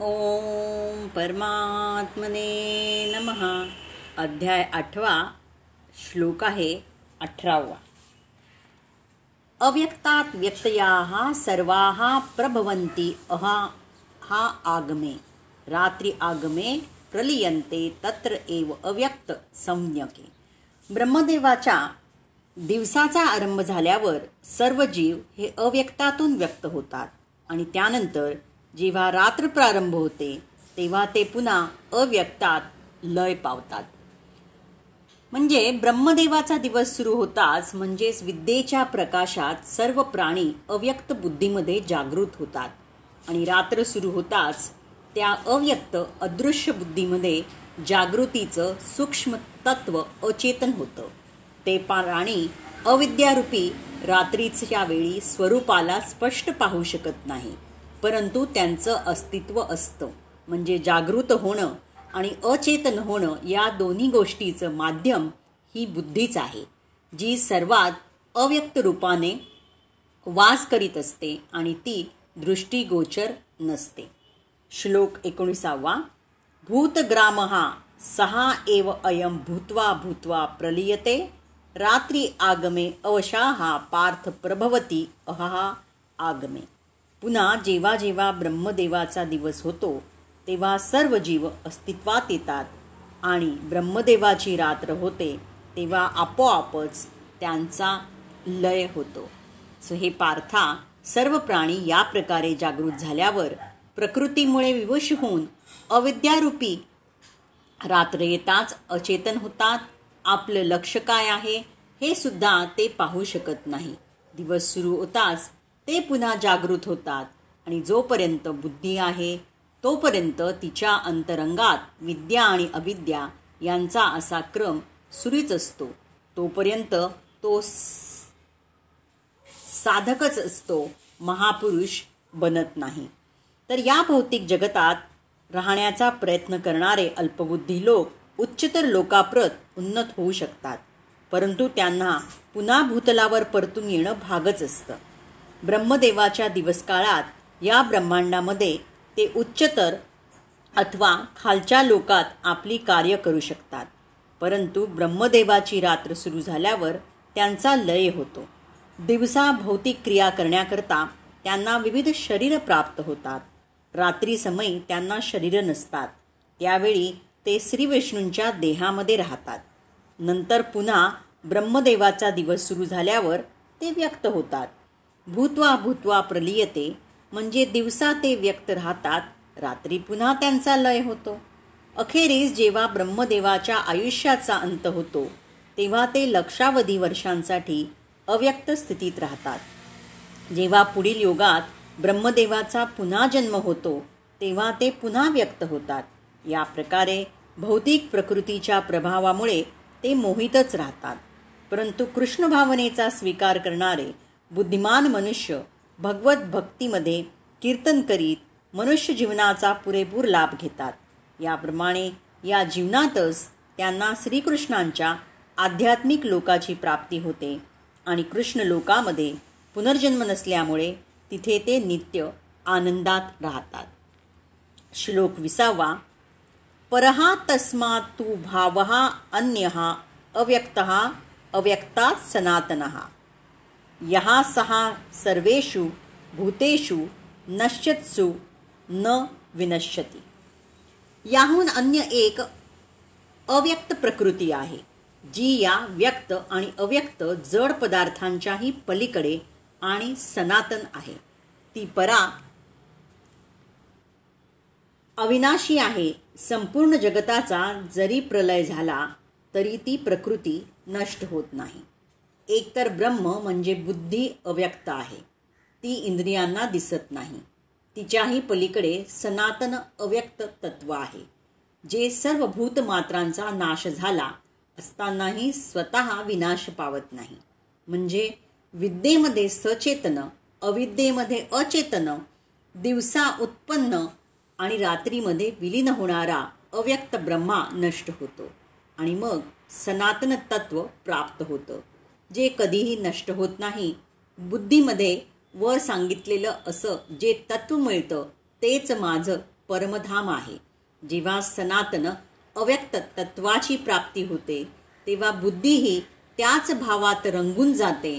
ओम परमात्मने नमः. अध्याय आठवा श्लोक आहे अठरावा. अव्यक्तात व्यक्तयाः सर्वाः प्रभवन्ति. अहा हा आगमे रात्री आगमे प्रलियंते तत्र एव अव्यक्त संज्ञके. ब्रह्मदेवाच्या दिवसाचा आरंभ झाल्यावर सर्व जीव हे अव्यक्तातून व्यक्त होतात आणि त्यानंतर जेव्हा रात्र प्रारंभ होते तेव्हा ते पुन्हा अव्यक्तात लय पावतात. म्हणजे ब्रह्मदेवाचा दिवस सुरू होताच म्हणजेच विद्येच्या प्रकाशात सर्व प्राणी अव्यक्त बुद्धीमध्ये जागृत होतात. आणि रात्र सुरू होताच त्या अव्यक्त अदृश्य बुद्धीमध्ये जागृतीचं सूक्ष्म तत्व अचेतन होतं. ते प्राणी अविद्यारूपी रात्रीच्या वेळी स्वरूपाला स्पष्ट पाहू शकत नाही. परंतु त्यांचं अस्तित्व असतं. म्हणजे जागृत होणं आणि अचेतन होणं या दोन्ही गोष्टीचं माध्यम ही बुद्धीच आहे जी सर्वात अव्यक्त रूपाने वास करीत असते आणि ती दृष्टीगोचर नसते. श्लोक एकोणीसावा भूतग्राम हा सहा एव अयम भूत्वा भूत्वा प्रलियते रात्री आगमे अवशा हा पार्थ प्रभवती अहा आगमे. पुन्हा जेव्हा जेव्हा ब्रह्मदेवाचा दिवस होतो तेव्हा सर्व जीव अस्तित्वात येतात. आणि ब्रह्मदेवाची रात्र होते तेव्हा आपोआपच त्यांचा लय होतो. सो हे पार्था सर्व प्राणी या प्रकारे जागृत झाल्यावर प्रकृतीमुळे विवश होऊन अविद्यारूपी रात्र येताच अचेतन होतात. आपलं लक्ष काय आहे हे सुद्धा ते पाहू शकत नाही. दिवस सुरू होताच ते पुन्हा जागृत होतात आणि जोपर्यंत बुद्धी आहे तोपर्यंत तिच्या अंतरंगात विद्या आणि अविद्या यांचा असा क्रम सुरीच असतो. तोपर्यंत तो साधकच असतो महापुरुष बनत नाही. तर या भौतिक जगतात राहण्याचा प्रयत्न करणारे अल्पबुद्धी लोक उच्चतर लोकाप्रत उन्नत होऊ शकतात. परंतु त्यांना पुन्हा भूतलावर परतून येणं भागच असतं. ब्रह्मदेवाच्या दिवसकाळात या ब्रह्मांडामध्ये ते उच्चतर अथवा खालच्या लोकात आपली कार्य करू शकतात. परंतु ब्रह्मदेवाची रात्र सुरू झाल्यावर त्यांचा लय होतो. दिवसा भौतिक क्रिया करण्याकरता त्यांना विविध शरीर प्राप्त होतात. रात्री समयी त्यांना शरीर नसतात. त्यावेळी ते श्रीविष्णूंच्या देहामध्ये राहतात. नंतर पुन्हा ब्रह्मदेवाचा दिवस सुरू झाल्यावर ते व्यक्त होतात. भूत्वा भूत्वा प्रलियते म्हणजे दिवसा ते व्यक्त राहतात रात्री पुन्हा त्यांचा लय होतो. अखेरीस जेव्हा ब्रह्मदेवाच्या आयुष्याचा अंत होतो तेव्हा ते लक्षावधी वर्षांसाठी अव्यक्त स्थितीत राहतात. जेव्हा पुढील योगात ब्रह्मदेवाचा पुन्हा जन्म होतो तेव्हा ते पुन्हा व्यक्त होतात. या प्रकारे भौतिक प्रकृतीच्या प्रभावामुळे ते मोहितच राहतात. परंतु कृष्ण भावनेचा स्वीकार करणारे बुद्धिमान मनुष्य भगवत भक्तीमध्ये कीर्तन करीत मनुष्य जीवनाचा पुरेपूर लाभ घेतात. याप्रमाणे या जीवनातच त्यांना श्रीकृष्णांच्या आध्यात्मिक लोकाची प्राप्ती होते आणि कृष्ण लोकामध्ये पुनर्जन्म नसल्यामुळे तिथे ते नित्य आनंदात राहतात. श्लोक विसावा परहा तस्मात तू भावहा अन्य अव्यक्त अव्यक्तात् सनातनहा यहा सहा सर्वेषु भूतेषु नश्यत्सु न विनश्यती। याहून अन्य एक अव्यक्त प्रकृती आहे जी या व्यक्त आणि अव्यक्त जड पदार्थांच्याही पलीकडे आणि सनातन आहे. ती परा अविनाशी आहे संपूर्ण जगताचा जरी प्रलय झाला तरी ती प्रकृती नष्ट होत नाही. एकतर ब्रह्म म्हणजे बुद्धी अव्यक्त आहे. ती इंद्रियांना दिसत नाही. तिच्याही पलीकडे सनातन अव्यक्त तत्व आहे. जे सर्व भूतमात्रांचा नाश झाला असतानाही स्वतः विनाश पावत नाही. म्हणजे विद्येमध्ये सचेतन अविद्येमध्ये अचेतन दिवसा उत्पन्न आणि रात्रीमध्ये विलीन होणारा अव्यक्त ब्रह्मा नष्ट होतो आणि मग सनातन तत्व प्राप्त होतं. जे कधीही नष्ट होत नाही. बुद्धीमध्ये वर सांगितलेलं असं जे तत्व मिळतं तेच माझं परमधाम आहे. जेव्हा सनातन अव्यक्त तत्वाची प्राप्ती होते तेव्हा बुद्धीही त्याच भावात रंगून जाते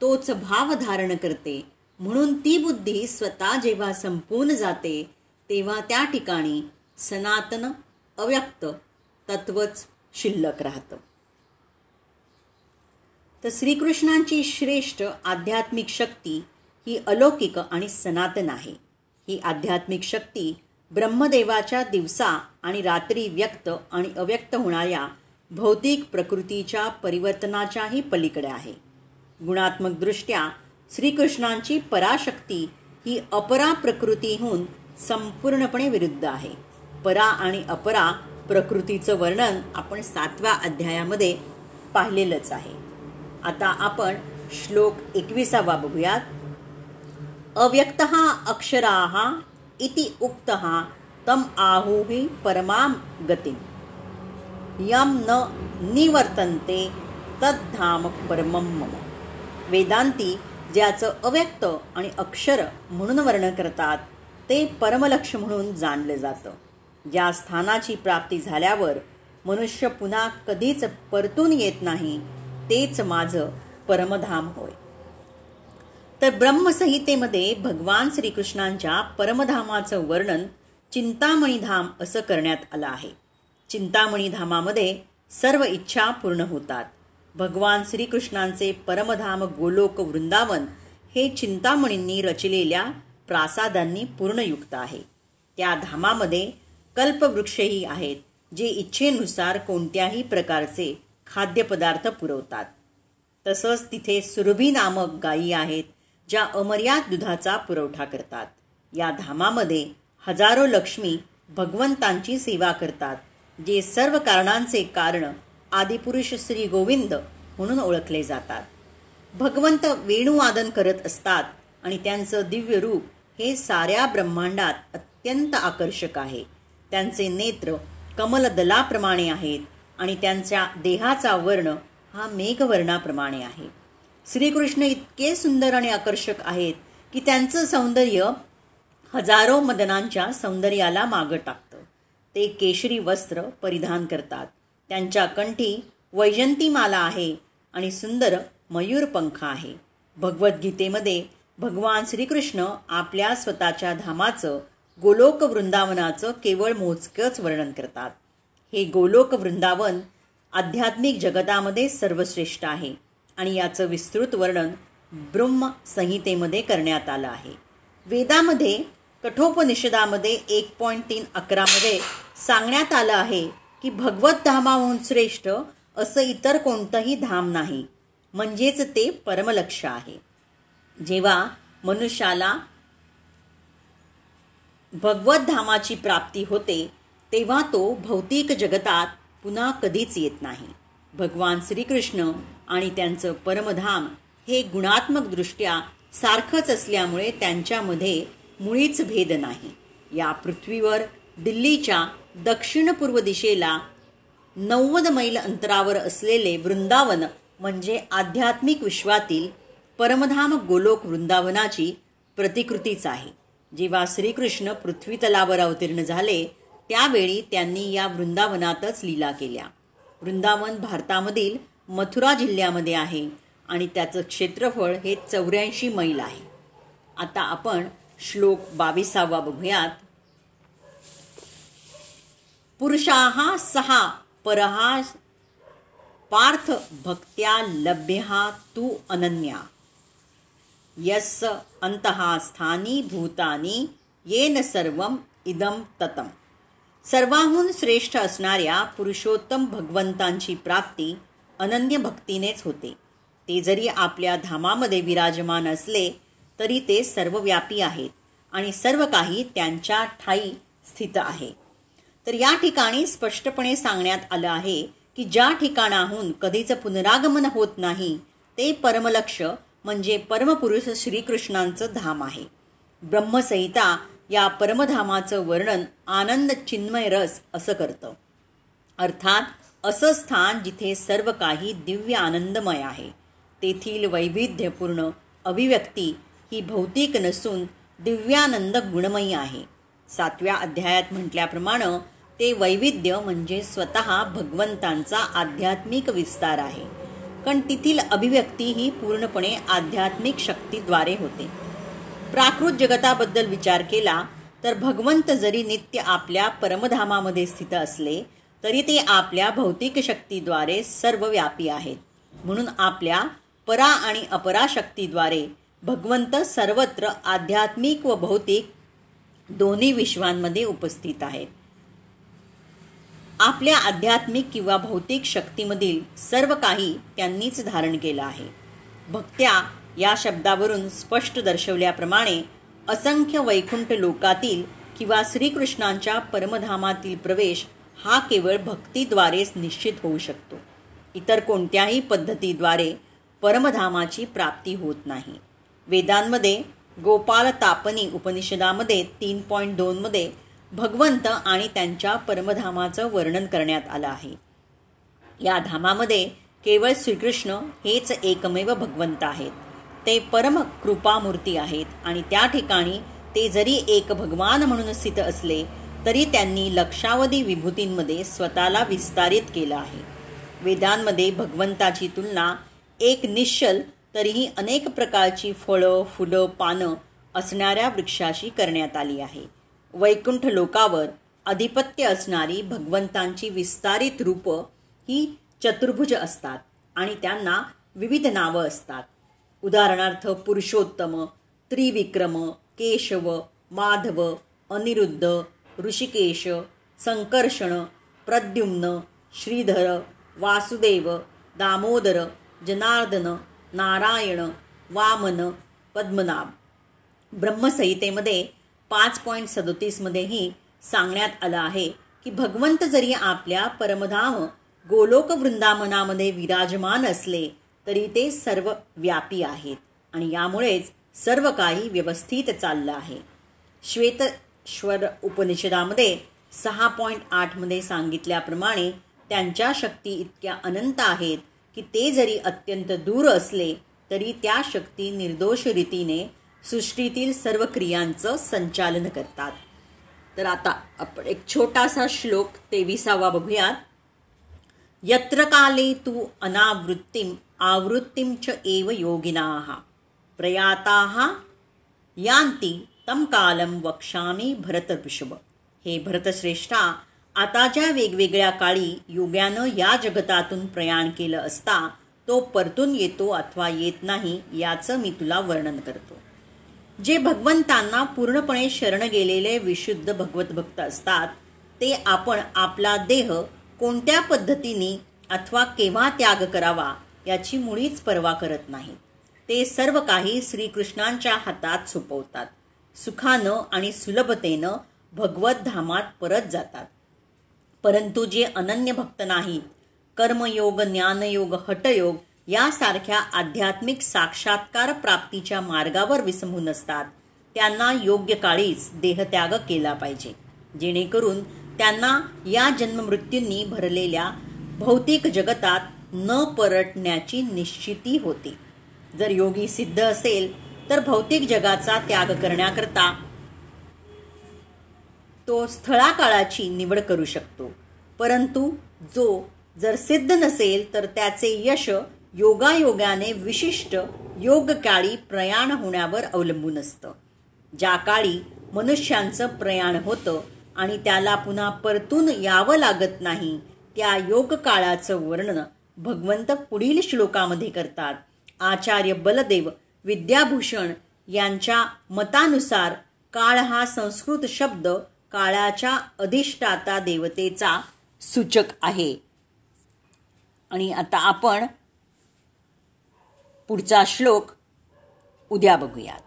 तोच भाव धारण करते. म्हणून ती बुद्धी स्वतः जेव्हा संपून जाते तेव्हा त्या ठिकाणी सनातन अव्यक्त तत्वच शिल्लक राहतं. तर श्रीकृष्णांची श्रेष्ठ आध्यात्मिक शक्ती ही अलौकिक आणि सनातन आहे. ही आध्यात्मिक शक्ती ब्रह्मदेवाच्या दिवसा आणि रात्री व्यक्त आणि अव्यक्त होणाऱ्या भौतिक प्रकृतीच्या परिवर्तनाच्याही पलीकडे आहे. गुणात्मकदृष्ट्या श्रीकृष्णांची पराशक्ती ही अपरा प्रकृतीहून संपूर्णपणे विरुद्ध आहे. परा आणि अपरा प्रकृतीचं वर्णन आपण सातव्या अध्यायामध्ये पाहिलेलंच आहे. आता आपण श्लोक एकविसावा बघूयात. अव्यक्त अक्षरा इति उक्त तम आहुही परमाम गती यम न निवर्तनते तद्धाम परमम मम। वेदांती ज्याचं अव्यक्त आणि अक्षर म्हणून वर्णन करतात ते परमलक्ष म्हणून जाणलं जातं. ज्या स्थानाची प्राप्ती झाल्यावर मनुष्य पुन्हा कधीच परतून येत नाही तेच माझं परमधाम होय. तर ब्रह्मसंहितेमध्ये भगवान श्रीकृष्णांच्या परमधामाचं वर्णन चिंतामणीधाम असं करण्यात आलं आहे. चिंतामणीधामामध्ये सर्व इच्छा पूर्ण होतात. भगवान श्रीकृष्णांचे परमधाम गोलोक वृंदावन हे चिंतामणींनी रचलेल्या प्रासादांनी पूर्णयुक्त आहे. त्या धामामध्ये कल्पवृक्षही आहेत जे इच्छेनुसार कोणत्याही प्रकारचे खाद्यपदार्थ पुरवतात. तसंच तिथे सुरभी नामक गायी आहेत ज्या अमर्याद दुधाचा पुरवठा करतात. या धामामध्ये हजारो लक्ष्मी भगवंतांची सेवा करतात जे सर्व कारणांचे कारण आदिपुरुष श्री गोविंद म्हणून ओळखले जातात. भगवंत वेणुवादन करत असतात आणि त्यांचं दिव्य रूप हे साऱ्या ब्रह्मांडात अत्यंत आकर्षक आहे. त्यांचे नेत्र कमलदलाप्रमाणे आहेत. आणि त्यांच्या देहाचा वर्ण हा मेघवर्णाप्रमाणे आहे. श्रीकृष्ण इतके सुंदर आणि आकर्षक आहेत की त्यांचं सौंदर्य हजारो मदनांच्या सौंदर्याला मागं टाकतं. ते केशरी वस्त्र परिधान करतात. त्यांच्या कंठी वैजंतीमाला आहे आणि सुंदर मयूरपंख आहे. भगवद्गीतेमध्ये भगवान श्रीकृष्ण आपल्या स्वतःच्या धामाचं गोलोक वृंदावनाचं केवळ मोजकंच वर्णन करतात. हे गोलोक वृंदावन आध्यात्मिक जगतामध्ये सर्वश्रेष्ठ आहे आणि याचं विस्तृत वर्णन ब्रह्म संहितेमध्ये करण्यात आलं आहे. वेदामध्ये कठोपनिषदामध्ये एक पॉईंट तीन अकरामध्ये सांगण्यात आलं आहे की भगवत धामाहून श्रेष्ठ असं इतर कोणतंही धाम नाही. म्हणजेच ते परमलक्ष आहे. जेव्हा मनुष्याला भगवत धामाची प्राप्ती होते तेव्हा तो भौतिक जगतात पुन्हा कधीच येत नाही. भगवान श्रीकृष्ण आणि त्यांचं परमधाम हे गुणात्मकदृष्ट्या सारखंच असल्यामुळे त्यांच्यामध्ये मुळीच भेद नाही. या पृथ्वीवर दिल्लीच्या दक्षिणपूर्व दिशेला नव्वद मैल अंतरावर असलेले वृंदावन म्हणजे आध्यात्मिक विश्वातील परमधाम गोलोक वृंदावनाची प्रतिकृतीच आहे. जेव्हा श्रीकृष्ण पृथ्वीतलावर अवतीर्ण झाले त्यावेळी त्यांनी या वृंदावनातच लीला केल्या. वृंदावन भारतामधील मथुरा जिल्ह्यामध्ये आहे आणि त्याचं क्षेत्रफळ हे चौऱ्याऐंशी मैल आहे. आता आपण श्लोक बावीसावा बघूयात. पुरुषा सहा परहा पार्थ भक्त्या लभ्या तू अनन्या। यस अंतहा स्थानी भूतानी येन सर्वम इदम ततम। सर्वाहून श्रेष्ठ असणाऱ्या पुरुषोत्तम भगवंतांची प्राप्ती अनन्य भक्तीनेच होते. ते जरी आपल्या धामामध्ये विराजमान असले तरी ते सर्वव्यापी आहेत आणि सर्व काही त्यांच्या ठाई स्थित आहे. तर या ठिकाणी स्पष्टपणे सांगण्यात आलं आहे की ज्या ठिकाणाहून कधीच पुनरागमन होत नाही ते परमलक्ष म्हणजे परमपुरुष श्रीकृष्णांचं धाम आहे. ब्रह्मसहिता या परमधामाचं वर्णन आनंद चिन्मय रस असं करतं. अर्थात असं स्थान जिथे सर्व काही दिव्य आनंदमय आहे. तेथील वैविध्यपूर्ण अभिव्यक्ती ही भौतिक नसून दिव्यानंद गुणमयी आहे. सातव्या अध्यायात म्हटल्याप्रमाणे ते वैविध्य म्हणजे स्वतः भगवंतांचा आध्यात्मिक विस्तार आहे. कारण तेथील अभिव्यक्ती ही पूर्णपणे आध्यात्मिक शक्तीद्वारे होते. प्राकृत जगताबद्दल विचार केला तर भगवंत जरी नित्य आपल्या परमधामामध्ये स्थित असले तरी ते आपल्या भौतिक शक्तीद्वारे सर्वव्यापी आहेत. म्हणून आपल्या परा आणि अपरा शक्तीद्वारे भगवंत सर्वत्र आध्यात्मिक व भौतिक दोन्ही विश्वांमध्ये उपस्थित आहेत. आपल्या आध्यात्मिक किंवा भौतिक शक्तीमधील सर्व काही त्यांनीच धारण केलं आहे. भक्त्या या शब्दावरून स्पष्ट दर्शवल्याप्रमाणे असंख्य वैकुंठ लोकातील किंवा श्रीकृष्णांच्या परमधामातील प्रवेश हा केवळ भक्तीद्वारेच निश्चित होऊ शकतो. इतर कोणत्याही पद्धतीद्वारे परमधामाची प्राप्ती होत नाही. वेदांमध्ये गोपाल तापनी उपनिषदामध्ये तीन पॉईंट दोनमध्ये भगवंत आणि त्यांच्या परमधामाचं वर्णन करण्यात आलं आहे. या धामामध्ये केवळ श्रीकृष्ण हेच एकमेव भगवंत आहेत. ते परम कृपामूर्ती आहेत. आणि त्या ठिकाणी ते जरी एक भगवान म्हणून स्थित असले तरी त्यांनी लक्षावधी विभूतींमध्ये स्वतःला विस्तारित केलं आहे. वेदांमध्ये भगवंताची तुलना एक निश्चल तरीही अनेक प्रकारची फळं फुलं पानं असणाऱ्या वृक्षाशी करण्यात आली आहे. वैकुंठ लोकावर अधिपत्य असणारी भगवंतांची विस्तारित रूपं ही चतुर्भुज असतात आणि त्यांना विविध नावं असतात. उदाहरणार्थ पुरुषोत्तम त्रिविक्रम केशव माधव अनिरुद्ध ऋषिकेश संकर्षण प्रद्युम्न श्रीधर वासुदेव दामोदर जनार्दन नारायण वामन पद्मनाभ. ब्रह्मसंहितेमध्ये पाच पॉईंट सदोतीसमध्येही सांगण्यात आलं आहे की भगवंत जरी आपल्या परमधाम गोलोक वृंदावनामध्ये विराजमान असले तरी ते सर्व व्यापी आहेत आणि यामुळेच सर्व काही व्यवस्थित चाललं आहे. श्वेतश्वर उपनिषदामध्ये सहा पॉईंट आठमध्ये सांगितल्याप्रमाणे त्यांच्या शक्ती इतक्या अनंत आहेत की ते जरी अत्यंत दूर असले तरी त्या शक्ती निर्दोष रीतीने सृष्टीतील सर्व क्रियांचं संचालन करतात. तर आता आपण एक छोटासा श्लोक तेविसावा बघूयात. यत्र काले तू अनावृत्तीम आवृत्तीं च एव योगिनाः। प्रयाताः यान्ति तं कालं वक्षामि भरतऋषभ हे भरतश्रेष्ठा आता ज्या वेगवेगळ्या काळी योग्यानं या जगतातून प्रयाण केलं असता तो परतून येतो अथवा येत नाही याचं मी तुला वर्णन करतो. जे भगवंतांना पूर्णपणे शरण गेलेले विशुद्ध भगवत भक्त असतात ते आपण आपला देह कोणत्या पद्धतीने अथवा केव्हा त्याग करावा याची मुळीच पर्वा करत नाही. ते सर्व काही श्रीकृष्णांच्या हातात सोपवतात. सुखानं आणि सुलभतेनं भगवत धामात परत जातात. परंतु जे अनन्य भक्त नाहीत कर्मयोग ज्ञानयोग हटयोग यासारख्या आध्यात्मिक साक्षात्कार प्राप्तीच्या मार्गावर विसंबून असतात त्यांना योग्य काळीच देहत्याग केला पाहिजे. जेणेकरून त्यांना या जन्ममृत्यूंनी भरलेल्या भौतिक जगतात न परटण्याची निश्चिती होते. जर योगी सिद्ध असेल तर भौतिक जगाचा त्याग करण्याकरता तो स्थळाकाळाची निवड करू शकतो. परंतु जो जर सिद्ध नसेल तर त्याचे यश योगायोगाने विशिष्ट योगकाळी प्रयाण होण्यावर अवलंबून असतं. ज्या काळी मनुष्यांचं प्रयाण होतं आणि त्याला पुन्हा परतून यावं लागत नाही त्या योग काळाचं वर्णन भगवंत पुढील श्लोकामध्ये करतात. आचार्य बलदेव विद्याभूषण यांच्या मतानुसार काळ हा संस्कृत शब्द काळाच्या अधिष्ठाता देवतेचा सूचक आहे. आणि आता आपण पुढचा श्लोक उद्या बघूयात.